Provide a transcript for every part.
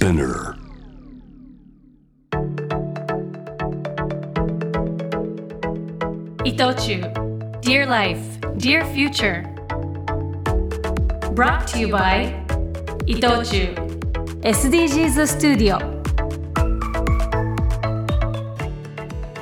Spinner. 伊藤忠 Dear Life, Dear Future Brought to you by 伊藤忠 SDGs スタジオ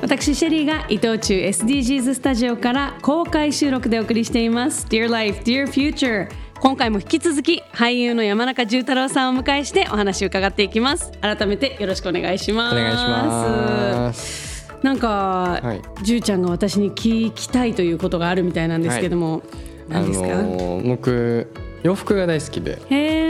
私シェリーが伊藤忠 SDGs スタジオから公開収録でお送りしています Dear Life, Dear Future 今回も引き続き俳優の山中重太郎さんをお迎えしてお話を伺っていきます。改めてよろしくお願いします。お願いします。なんか、はい。じゅうちゃんが私に聞きたいということがあるみたいなんですけども、何ですか、のー僕洋服が大好きで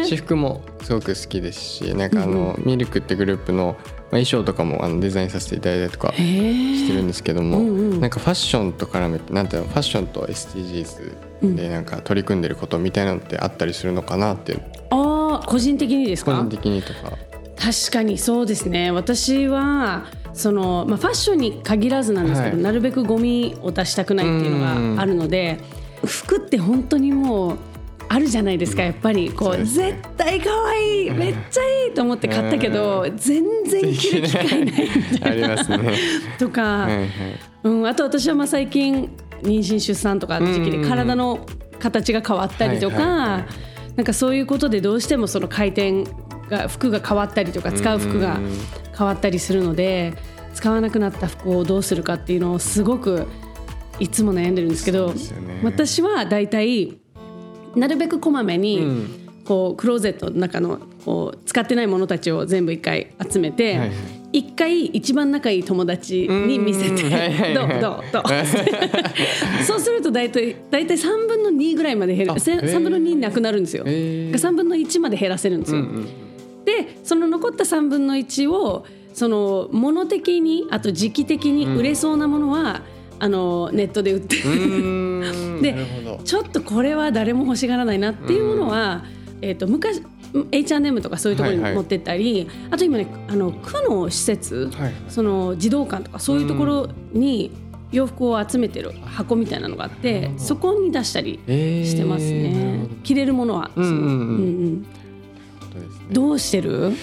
私服もすごく好きですしなんかあの、ミルクってグループの、まあ、衣装とかもあのデザインさせていただいたりとかしてるんですけども、うんうん。なんかファッションと絡めてなんていうのファッションと SDGs でなんか取り組んでることみたいなのってあったりするのかなっていう。ああ個人的にですか？個人的にとか。確かにそうですね。私はその、まあ、ファッションに限らずなんですけど、はい。なるべくゴミを出したくないっていうのがあるので服って本当にもうあるじゃないですかやっぱり。こうね。絶対可愛いめっちゃいいと思って買ったけど全然着る機会ないみたあいな ね。とか、はいはい。うん、あと私はまあ最近妊娠出産とかの時期で体の形が変わったりとか、はいはいはなんかそういうことでどうしてもその回転が服が変わったりとか使う服が変わったりするので使わなくなった服をどうするかっていうのをすごくいつも悩んでるんですけどね。私はだいたいなるべくこまめに、うん。こうクローゼットの中のこう使ってないものたちを全部一回集めて、はいはい。一回一番仲いい友達に見せて どうはいどうどうそうすると大体大体3分の2ぐらいまで減る。あせへー。3分の2になくなるんですよ。へー。3分の1まで減らせるんですよ。うんうんでその残った3分の1をその物的にあと時期的に売れそうなものは、あのネットで売って。でちょっとこれは誰も欲しがらないなっていうものは、えー、と昔 H&M とかそういうところにはいはい。持ってったり、あと今ねあの区の施設、はい。その児童館とかそういうところに洋服を集めてる箱みたいなのがあってそこに出したりえー。してますね。ほど。着れるものは、どうしてる？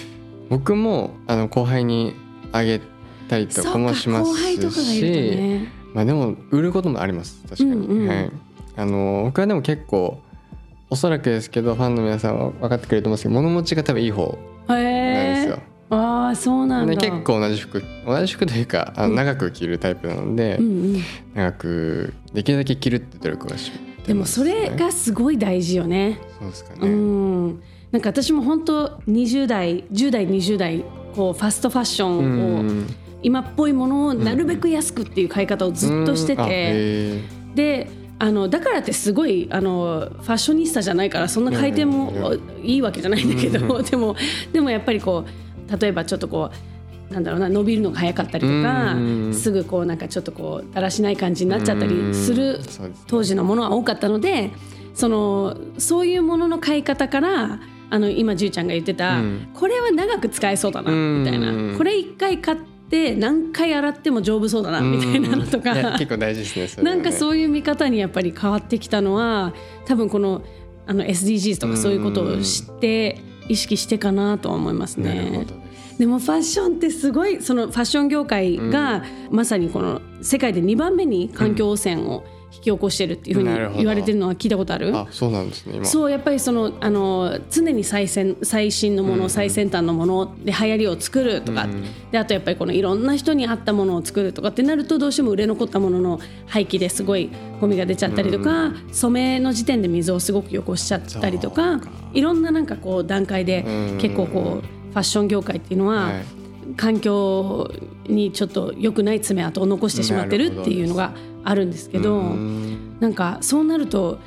僕もあの後輩にあげたりとかもします後輩とかがいるとし、ね。まあでも売ることもあります確かに、うんうんはい、あの僕はでも結構おそらくですけどファンの皆さんは分かってくれると思うんですけど物持ちが多分いい方なんですへよえ。ああそうなんだ。で結構同じ服同じ服というかあの長く着るタイプなので、うんうん。長くできるだけ着るって努力はしてますねでもそれがすごい大事よね。そうですかうね、ん。なんか私も本当20代10代20代こうファストファッショうンをん今っぽいものをなるべく安くっていう買い方をずっとしてうんであのだからってすごいあのファッショニスタじゃないからそんな回転もいいわけじゃないんだけどでもでもやっぱりこう例えばちょっとこうなんだろうな伸びるのが早かったりとかうんすぐこうなんかちょっとこうだらしない感じになっちゃったりする当時のものは多かったのでそのそういうものの買い方からあの今じゅうちゃんが言ってた、うん。これは長く使えそうだなうんみたいなこれ一回買って何回洗っても丈夫そうだなみたいなのとか。結構大事ですねね。なんかそういう見方にやっぱり変わってきたのは多分このあの SDGs とかそういうことを知って意識してかなとは思いますね。でもファッションってすごいそのファッション業界がまさにこの世界で2番目に環境汚染を引き起こしてるっていうふうに言われてるのは聞いたことある？あそうなんですね今。そうやっぱりそのあの常に最先最新のもの、最先端のもので流行りを作るとか、であとやっぱりこのいろんな人に合ったものを作るとかってなるとどうしても売れ残ったものの廃棄ですごいゴミが出ちゃったりとか、染めの時点で水をすごく汚しちゃったりとかいろんななんかこう段階でうん。結構こうファッション業界っていうのは、はい。環境にちょっと良くない爪痕を残してしまってるっていうのがあるんですけど。うんなんかそうなると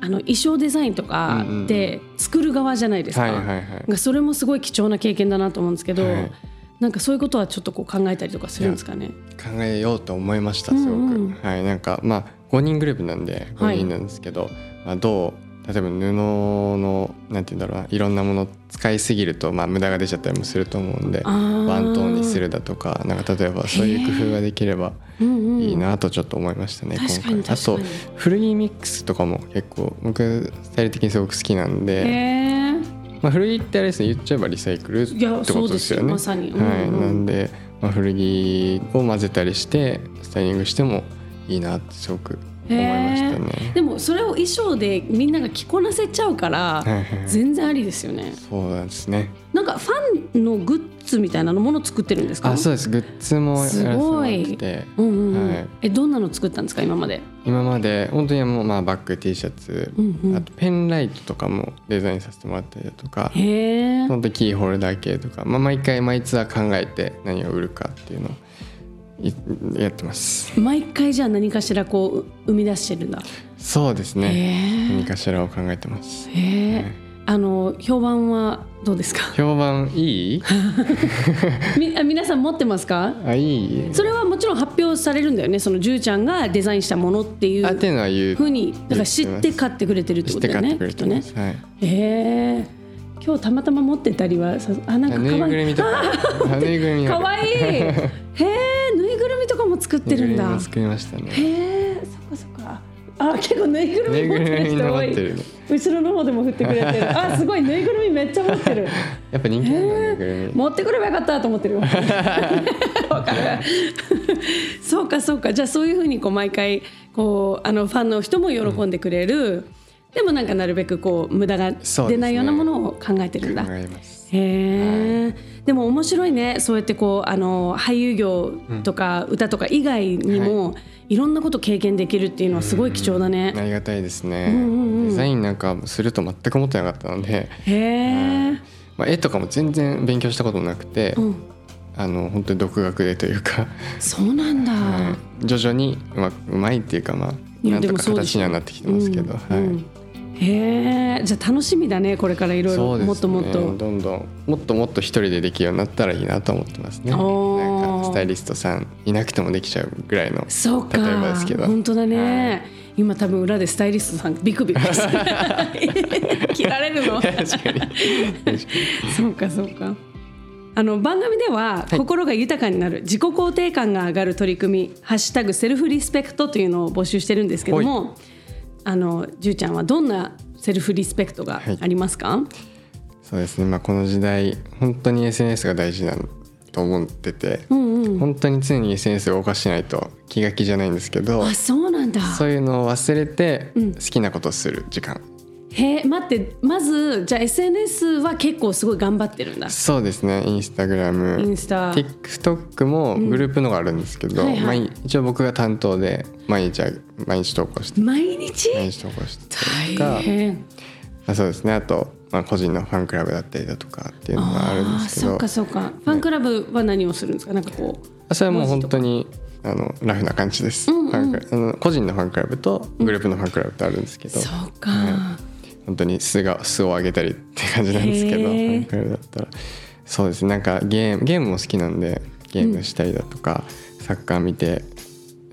あの衣装デザインとかで作る側じゃないですか,、それもすごい貴重な経験だなと思うんですけど、はい。なんかそういうことはちょっとこう考えたりとかするんですかね？考えようと思いましたすごく、うん。うんはいなんかまあ5人グループなんで5人なんですけど、まあ、どう例えば布のなんて言うんだろうないろんなもの使いすぎると、まあ、無駄が出ちゃったりもすると思うんでワントーンにするだとかなんか例えばそういう工夫ができればうんうんいいなとちょっと思いましたね、確かに今回。あと古着ミックスとかも結構僕スタイル的にすごく好きなんで、へまあ、古着ってあれですね言っちゃえばリサイクルってことですよね。まさに。うんはい、うんなんで、まあ、古着を混ぜたりしてスタイリングしてもいいなってすごく思いましたね。でもそれを衣装でみんなが着こなせちゃうから全然ありですよね。そうなんですね。なんかファンのグッズみたいなのもの作ってるんですか？あそうです。グッズもやらせてもらってて。うんうんうん。はい。えどんなの作ったんですか今まで？今まで本当にもうまあバッグ T シャツ、うんうん。あとペンライトとかもデザインさせてもらったりだとか本当キーホルダー系とか、まあ、毎回毎ツアー考えて何を売るかっていうのをいやってます。毎回じゃあ何かしらこう生み出してるんだ。そうですね。へ何かしらを考えてます。えへえ。あの評判はどうですか？評判いい？みあ皆さん持ってますか？あいい。それはもちろん発表されるんだよね。そのじゅうちゃんがデザインしたものっていあっていううのは言う。ふうにだから知って買ってくれてるってことだよねきはい。へえ。今日たまたま持ってたりはさあなんかぬい。かわいいぐるみとか。あぬいぐるみかわいい。へえ作ってるんだ。作りましたね。へえそっかそっか。あ結構ぬいぐるみ持ってぐる人多い。な持ってる後ろの方でも振ってくれてる。あすごいぬいぐるみめっちゃ持ってる。やっぱ人気持ってくればよかったと思って る。そうかそうか。じゃあそういうふうにこう毎回こうあのファンの人も喜んでくれる、でもなんかなるべくこう無駄が出ないようなものを考えてるんだ、考えます。へえ、でも面白いね。そうやってこうあの俳優業とか歌とか以外にも、い、ろんなこと経験できるっていうのはすごい貴重だね。ありがたいですね、んうんうん。デザインなんかすると全く思ってなかったので、へえ、まあ、絵とかも全然勉強したこともなくて、うん、あの本当に独学でというか、そうなんだ。はい。徐々にうまうまいっていうかまあなんとか形にはなってきてますけど、はい、うん。うんへえじゃあ楽しみだねこれからいろいろ。もっともっと。どんどん。もっともっと一人でできるようになったらいいなと思ってますね。なんかスタイリストさんいなくてもできちゃうぐらいのそうか。例えばですけど。本当だね、は今多分裏でスタイリストさんビクビクして切られるの。確かに。確かに。そうかそうか。あの番組では心が豊かになる自己肯定感が上がる取り組み「ハッシュタグセルフリスペクト」というのを募集してるんですけどもあのじゅうちゃんはどんなセルフリスペクトがありますか、そうですね。まあこの時代本当に SNS が大事だと思ってて、うんうん。本当に常に SNS を動かしてないと気が気じゃないんですけどあそうなんだ。そういうのを忘れてうん。好きなことをする時間、へえ待ってまずじゃあ SNS は結構すごい頑張ってるんだ。そうですねインスタグライムンスタ。TikTok もグループのがあるんですけど、はいはい。毎一応僕が担当で毎日毎日投稿して毎日？毎日投稿して大変。まあ、そうですねあと、まあ、個人のファンクラブだったりだとかっていうのがあるんですけど。そうかそうか。ファンクラブは何をするんですか？なんかこうあそれはもう本当にあのラフな感じです、うんうん個人のファンクラブとグループのファンクラブってあるんですけど、そうか、は本当に素が素を上げたりって感じなんですけどフへー。ァンクラブだったら。そうですね。なんかゲームゲームも好きなんでゲームしたりだとか、サッカー見て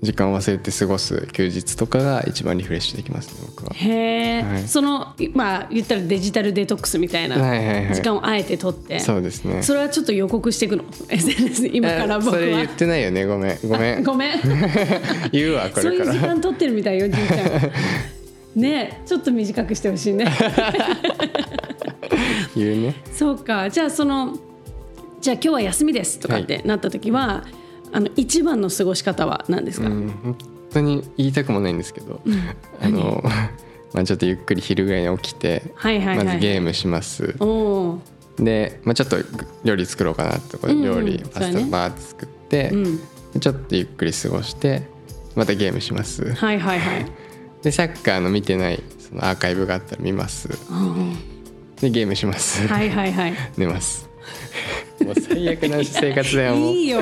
時間を忘れて過ごす休日とかが一番リフレッシュできますね僕は。へえ、はい。そのまあ言ったらデジタルデトックスみたいなはいはいはい。時間をあえて取って、そうですね。それはちょっと予告していくの？SNS で今から僕えそれ言はってないよね。ごめん。ごめん。ごめん。言うわこそういう時間取ってるみたいよじいちゃんねえちょっと短くしてほしいね。言うね。そうか。じゃあそのじゃあ今日は休みですとかってなった時は、あの一番の過ごし方は何ですか、うん本当に言いたくもないんですけど、あの まあちょっとゆっくり昼ぐらいに起きて、はいはいはい。まずゲームします。で、まあ、ちょっと料理作ろうかなってこれうんうん。料理パスタバーッと作って、うん。でちょっとゆっくり過ごしてまたゲームします。はいはいはいでサッカーの見てないそのアーカイブがあったら見ます。うんでゲームします、はいはいはい。寝ます。もう最悪な生活だよいいよ。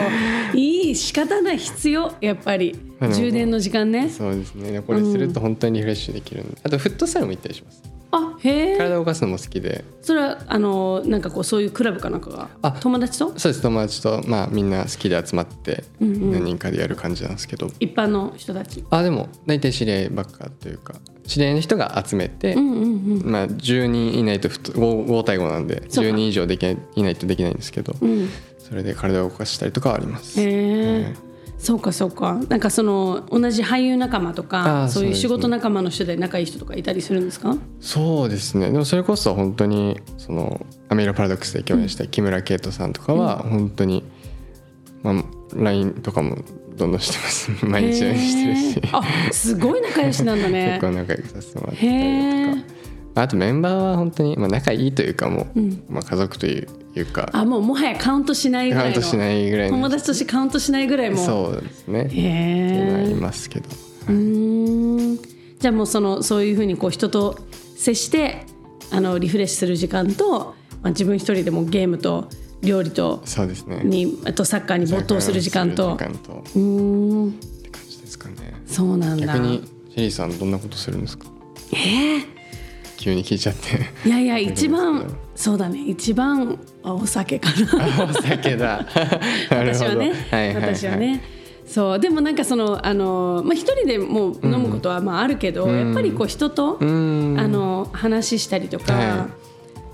いい仕方ない必要やっぱり。充電の時間ね。そうですね。でこれすると本当にリフレッシュできるんで。あとフットサルも行ったりしますあへえ。体を動かすのも好きで。それはあのなんかこうそういうクラブかなんかが？あ。友達と？そうです友達と。まあみんな好きで集まってうんうん。何人かでやる感じなんですけど、一般の人たち。あでも大体知り合いばっかというか知り合いの人が集めて、うんうんうん。まあ、10人いないとフット 5, 5対5なんでそうか。10人以上できないいないとできないんですけどうん。それで体を動かしたりとかはあります。へえ。はいそうかそうか。なんかその同じ俳優仲間とあかーそういう仕事仲間の人で仲いい人とかいたりするんですか？そうですね。でもそれこそ本当にそのアメリカパラドックスで共演した木村圭人さんとかは本当に、まあ、LINE とかもどんどんしてます。毎日のようにしてるし。あすごい仲良しなんだね。結構仲良くさせてもらってたりだとか。あとメンバーは本当にまあ仲いいというかもう、まあ、家族といういうか。あもうもはやカウントしないぐらいの。カウントしないぐらいの。友達としてカウントしないぐらいもそうですね。ってへいうのはありえますけど。うーん。じゃあもうそのそういうふうにこう人と接してあのリフレッシュする時間と、まあ、自分一人でもゲームと料理とそうですね。にあとサッカーに没頭する時間と。時間と。っうーん。て感じですかね。そうなんだ。逆にシェリーさんどんなことするんですか？え急に聞いちゃって。ーいやいや 一番そうだね。一番あお酒かな。お酒だ。私はね、はいはいはい。私はね。そう。でもなんかそのあの、まあ、一人でもう飲むことはまああるけど、やっぱりこう人と、うーん。あの話したりとはか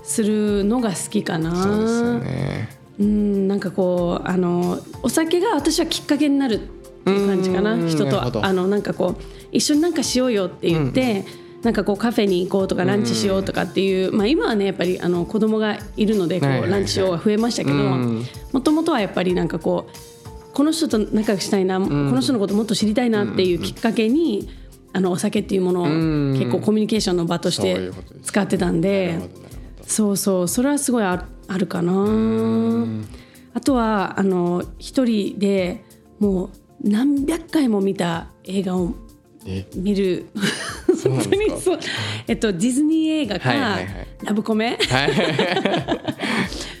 するのが好きかな。そうですよね。うんなんかこうあのお酒が私はきっかけになるっていう感じかな。うん人とあのなんかこう一緒になんかしようよって言って、なんかこうカフェに行こうとかランチしようとかっていう、まあ、今はねやっぱりあの子供がいるのでこうランチしようが増えましたけどうん。もともとはやっぱりなんかこうこの人と仲良くしたいな、この人のこともっと知りたいなっていうきっかけに、あのお酒っていうものをん。結構コミュニケーションの場として使ってたんで。そうそうそれはすごいああるかな。あとはあの一人でもう何百回も見た映画をえ？見るそうなんですか？そ うえっとディズニー映画か、はいはいはい。ラブコメ？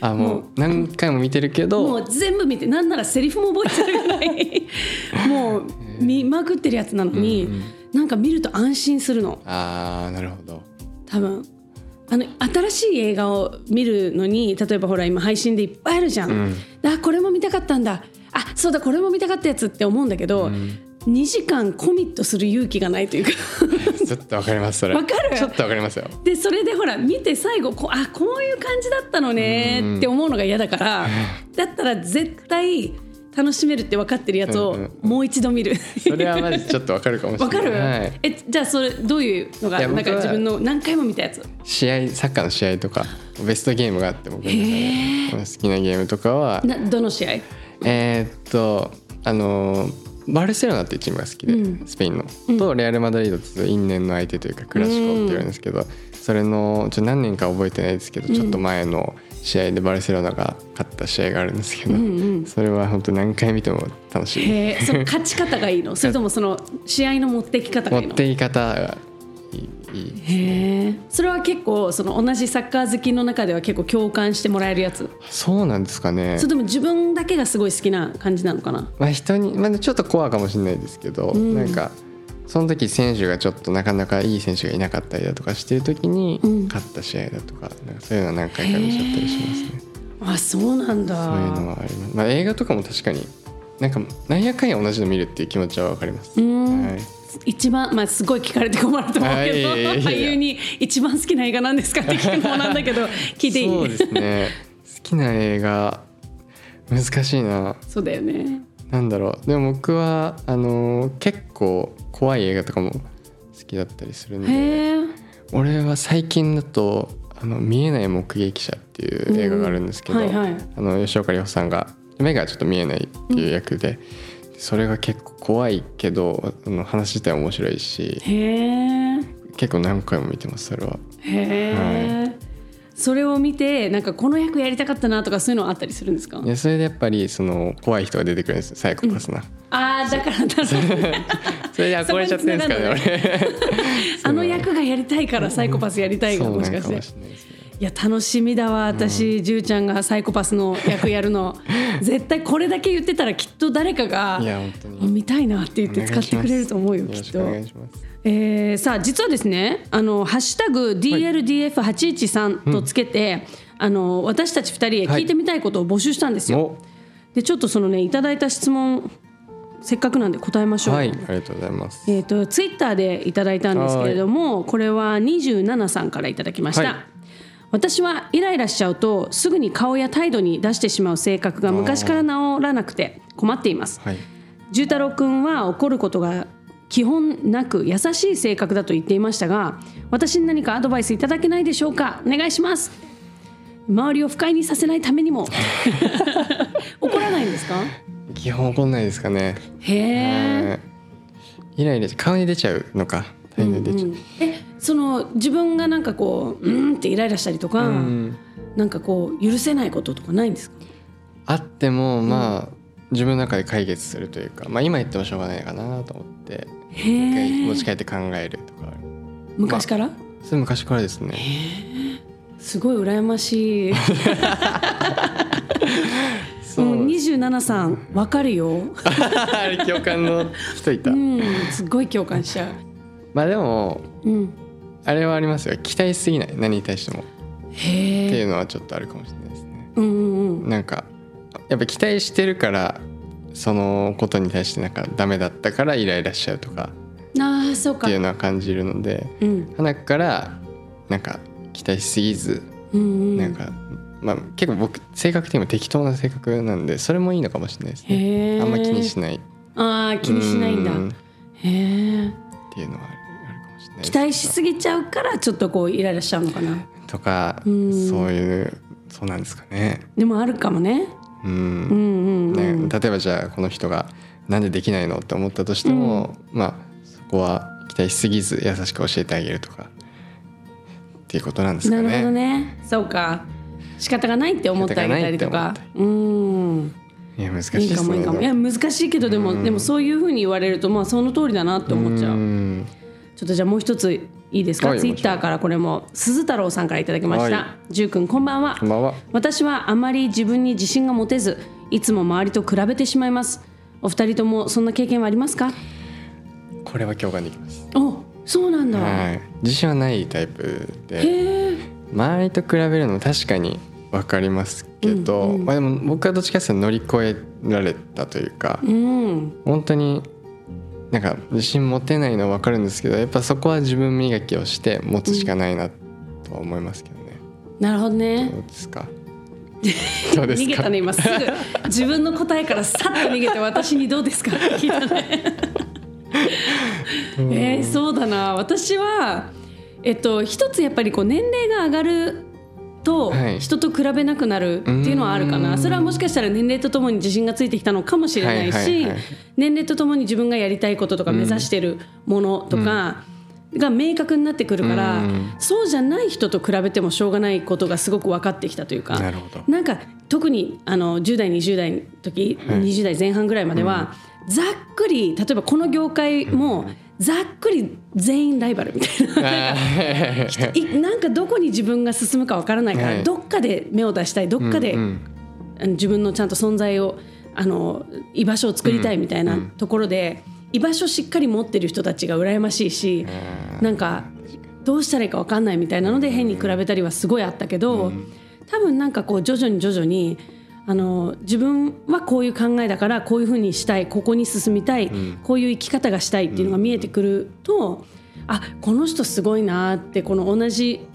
あもう何回も見てるけど。もう全部見てなんならセリフも覚えてるぐらい。もう見まくってるやつなのに、なんか見ると安心するの。ああなるほど。多分。あの新しい映画を見るのに例えばほら今配信でいっぱいあるじゃん、あこれも見たかったんだ。あそうだこれも見たかったやつって思うんだけど、2時間コミットする勇気がないというか ちょっとわかりますそれ。わかる？ちょっとわかりますよ。でそれでほら見て最後こうあこういう感じだったのねって思うのが嫌だから、だったら絶対楽しめるって分かってるやつをうんもう一度見る。それはマジちょっとわかるかもしれない。わかる、はい、えじゃあそれどういうのがなんか自分の何回も見たやつ？試合サッカーの試合とかベストゲームがあって僕の好きなゲームとかはなどの試合？えーっとあのバルセロナっていうチームが好きで、うん。スペインの、とレアル・マドリードっていう因縁の相手というかクラシコ。って言われるん。ですけど、それのちょ何年か覚えてないですけど、ちょっと前の試合でバルセロナが勝った試合があるんですけど、うんうん。それは本当何回見ても楽しいその勝ち方がいいのそれともその試合の持っていき方がいいの持っていき方がいい。いいへえそれは結構その同じサッカー好きの中では結構共感してもらえるやつ？そうなんですかね。それとも自分だけがすごい好きな感じなのかな？まあ人に、まあ、ちょっとコアかもしれないですけど、ん。なんかその時選手がちょっとなかなかいい選手がいなかったりだとかしてる時にうん。勝った試合だとか,、なんかそういうのは何回か見ちゃったりしますね。あそうなんだ。そういうのはあります。まあ、映画とかも確かになんか何やかんや同じの見るっていう気持ちはわかります。うん。はい、一番まあすごい聞かれて困ると思うけど俳優に一番好きな映画なんですかって聞くのもなんだけど 聞いていい？そうですね。好きな映画難しいな。そうだよねなんだろう。でも僕はあのー結構怖い映画とかも好きだったりするんで。俺は最近だと「あの見えない目撃者」っていう映画があるんですけど、うんはいはいあの吉岡里帆さんが目がちょっと見えないっていう役で、それが結構怖いけどあの話自体面白いし結構何回も見てますそれは。へえ、それを見てなんかこの役やりたかったなとかそういうのあったりするんですか？でそれでやっぱりその怖い人が出てくるんですよサイコパスな。ああだからだ それで憧れちゃってるんですかね俺。あの役がやりたいからサイコパスやりたいがもしかして。なのかもしれないや楽しみだわ私、じゅうちゃんがサイコパスの役やるの。絶対これだけ言ってたらきっと誰かが。見たいなって言って使ってくれると思うよきっと。えーさあ実はですねあのハッシュタグ DLDF813 とつけて、あの私たち2人へ聞いてみたいことを募集したんですよ。お。でちょっとそのねいただいた質問せっかくなんで答えましょう。はいありがとうございます。えー、とツイッターでいただいたんですけれどもこれは27さんからいただきました、はい私はイライラしちゃうとすぐに顔や態度に出してしまう性格が昔から治らなくて困っています。はい。重太郎くんは怒ることが基本なく優しい性格だと言っていましたが私に何かアドバイスいただけないでしょうか？お願いします。周りを不快にさせないためにも。怒らないんですか？基本怒んないですかね。へえ、はい。イライラして顔に出ちゃうのか。顔に出ちゃう、えその自分がなんかこううんってイライラしたりとか、うん。なんかこう許せないこととかないんですか？あってもまあ、自分の中で解決するというか、まあ、今言ってもしょうがないかなと思って一回持ち帰って考えるとか。昔から、それ昔からですね。すごい羨ましい。そう。うん、27さんわかるよ。共感の人いた、うんすごい共感しちゃう。まあでもうんあれはありますよ。期待しすぎない。何に対しても。っていうのはちょっとあるかもしれないですね。うんうんうん。なんかやっぱ期待してるからそのことに対してなんかダメだったからイライラしちゃうとか。ああそうか。っていうのは感じるのでうん。花からなんか期待しすぎずうんうん。なんか、まあ結構僕性格的にも適当な性格なんでそれもいいのかもしれないですね。あんま気にしない。ああ気にしないんだ。へえ。ていうのはある期待しすぎちゃうからちょっとこうイライラしちゃうのかな。とかうん。そういうそうなんですかね。でもあるかもね。うん。うんうんうん。ね例えばじゃあこの人がなんでできないのって思ったとしても、まあそこは期待しすぎず優しく教えてあげるとか。っていうことなんですかね。なるほどね。そうか。仕方がないって思ってあげたりとか。うん。いや難しい。かもいいかも。いや難しいけどでもでもそういうふうに言われるとまあその通りだなって思っちゃう。うんちょっとじゃあもう一ついいですか？はいツイッターからこれも鈴太郎さんからいただきました、はじゅうくんこんばんは。こんばんは。私はあまり自分に自信が持てずいつも周りと比べてしまいます。お二人ともそんな経験はありますか？これは共感できます。おそうなんだ、はい。自信はないタイプで。周りと比べるのも確かにわかりますけど、うんうん。まあでも僕はどっちかっていうと乗り越えられたというか、うん。本当になんか自信持てないのは分かるんですけどやっぱそこは自分磨きをして持つしかないなとは思いますけどね、なるほどね。どうですか？どうですか？逃げたね今すぐ。自分の答えからさっと逃げて私にどうですか？って聞いたね。えー、そうだな。私はえっと一つやっぱりこう年齢が上がるとはい。人と比べなくなるっていうのはあるかな、うん。それはもしかしたら年齢とともに自信がついてきたのかもしれないし、はいはいはい年齢とともに自分がやりたいこととか目指してるものとかが明確になってくるから、うん。そうじゃない人と比べてもしょうがないことがすごく分かってきたというかなんか特にあの10代20代の時、はい。20代前半ぐらいまでは、ざっくり例えばこの業界もざっくり全員ライバルみたいな。なんかどこに自分が進むかわからないから、はい。どっかで目を出したいどっかで、うんうん。あの自分のちゃんと存在をあの居場所を作りたいみたいなところで、居場所しっかり持ってる人たちが羨ましいし、あーなんかどうしたらいいか分かんないみたいなので変に比べたりはすごいあったけど、多分なんかこう徐々に徐々にあの自分はこういう考えだからこういうふうにしたいここに進みたい、こういう生き方がしたいっていうのが見えてくると、あこの人すごいなってこの同じ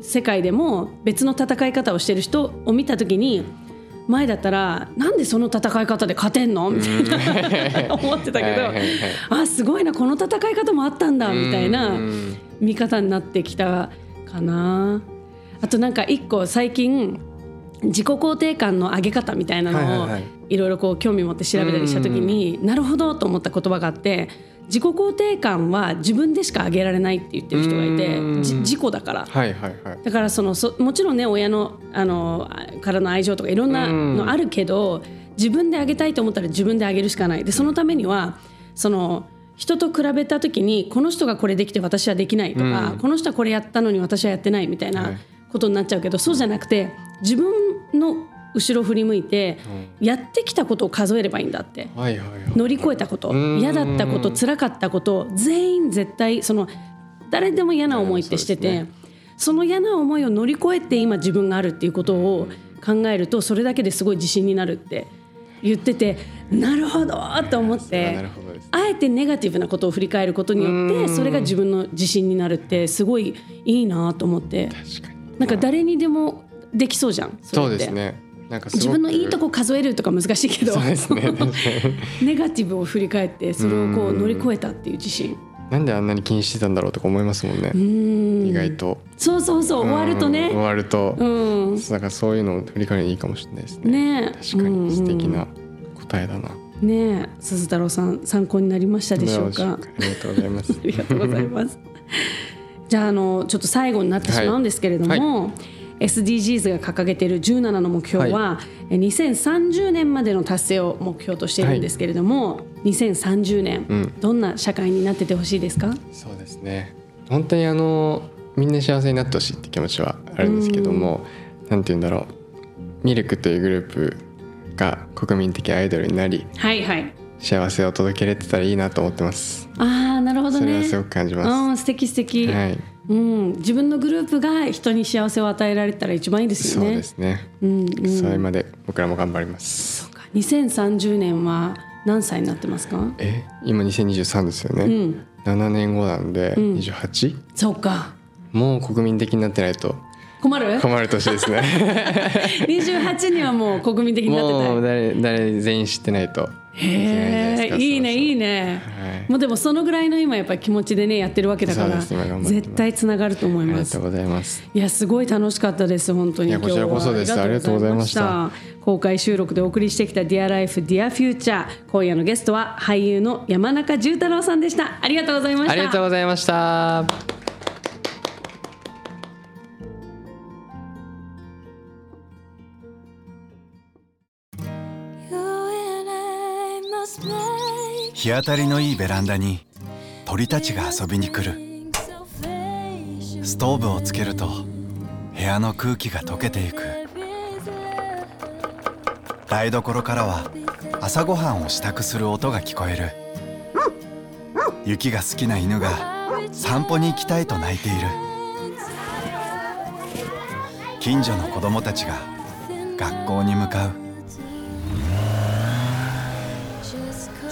世界でも別の戦い方をしてる人を見た時に前だったらなんでその戦い方で勝てんの？みたいな 思ってたけどはいあすごいなこの戦い方もあったんだみたいなうん見方になってきたかな。あとなんか一個最近自己肯定感の上げ方みたいなのをはいろいろこう興味持って調べたりした時になるほどと思った言葉があって自己肯定感は自分でしか上げられないって言ってる人がいて自己だから。はいはいはい。だからそのそもちろんね親のあのあからの愛情とかいろんなのあるけど自分であげたいと思ったら自分であげるしかない。でそのためにはその人と比べた時にこの人がこれできて私はできないとか、この人はこれやったのに私はやってないみたいはない。ことになっちゃうけど、そうじゃなくて自分の後ろ振り向いてやってきたことを数えればいいんだって。乗り越えたことん。嫌だったこと辛かったこと全員絶対その誰でも嫌な思いってしてて、うんその嫌な思いを乗り越えて今自分があるっていうことを考えるとそれだけですごい自信になるって言っててなるほどと思ってあえてネガティブなことを振り返ることによってうん。それが自分の自信になるってすごいいいなと思って。なんか誰にでもできそうじゃんそうですね。なんか自分のいいとこ数えるとか難しいけど。ね。ネガティブを振り返ってそれをこう乗り越えたっていう自信。なんであんなに気にしてたんだろうとか思いますもんね。うん。意外と。そうそうそう終わるとうんね終わると。うん。だからそういうのを振り返るのいいかもしれないですね。ね。確かに。素敵な答えだな、ね。え鈴太郎さん参考になりましたでしょうか？ありがとうございます。ありがとうございます。じゃああのちょっと最後になってしまうんですけれども、SDGs が掲げている17の目標は、え2030年までの達成を目標としているんですけれども、2030年、うんどんな社会になっててほしいですか？そうですね本当にあのみんな幸せになってほしいって気持ちはあるんですけども、なんて言うんだろうミルクというグループが国民的アイドルになりはいはい。幸せを届けれてたらいいなと思ってますああなるほどね。それはすごく感じまうん素敵素敵。すはいうん自分のグループが人に幸せを与えられたら一番いいですよね。そうですね、うんうん。それまで僕らも頑張りますそうか2030年は何歳になってますか？え今2023ですよね、うん。7年後なんでん 28? そうか。もう国民的になってないと困る？困る年ですね。28にはもう国民的になってたい。もう誰誰全員知ってないと。へえいいねいいねね、はい。もうでもそのぐらいの今やっぱり気持ちでねやってるわけだから絶対つながると思います。ありがとうございます。いやすごい楽しかったです本当に。いやこちらこそです。ありがとうございました。公開収録でお送りしてきた Dear Life Dear Future 今夜のゲストは俳優の山中重太郎さんでした。ありがとうございました。ありがとうございました日当たりのいいベランダに鳥たちが遊びに来る。ストーブをつけると部屋の空気が溶けていく。台所からは朝ごはんを支度する音が聞こえる。雪が好きな犬が散歩に行きたいと泣いている。近所の子供たちが学校に向かう。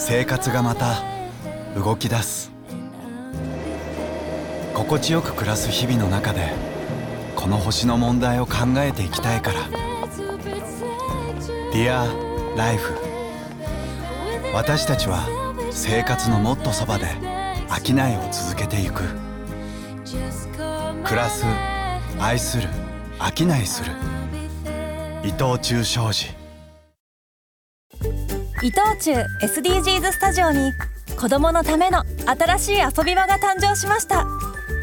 生活がまた動き出す。心地よく暮らす日々の中でこの星の問題を考えていきたいから。Dear Life 私たちは生活のもっとそばで商いを続けていく。暮らす愛する商いする。伊藤忠商事。伊藤忠 SDGs スタジオに子どものための新しい遊び場が誕生しました。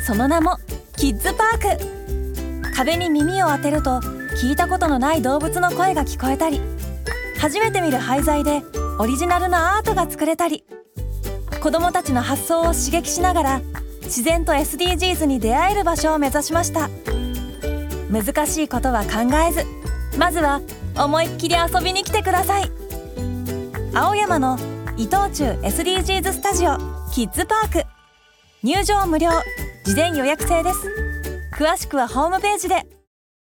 その名もキッズパーク。壁に耳を当てると聞いたことのない動物の声が聞こえたり初めて見る廃材でオリジナルのアートが作れたり。子どもたちの発想を刺激しながら自然と SDGs に出会える場所を目指しました。難しいことは考えずまずは思いっきり遊びに来てください。青山の伊藤忠 SDGs スタジオキッズパーク。入場無料。事前予約制です。詳しくはホームページで。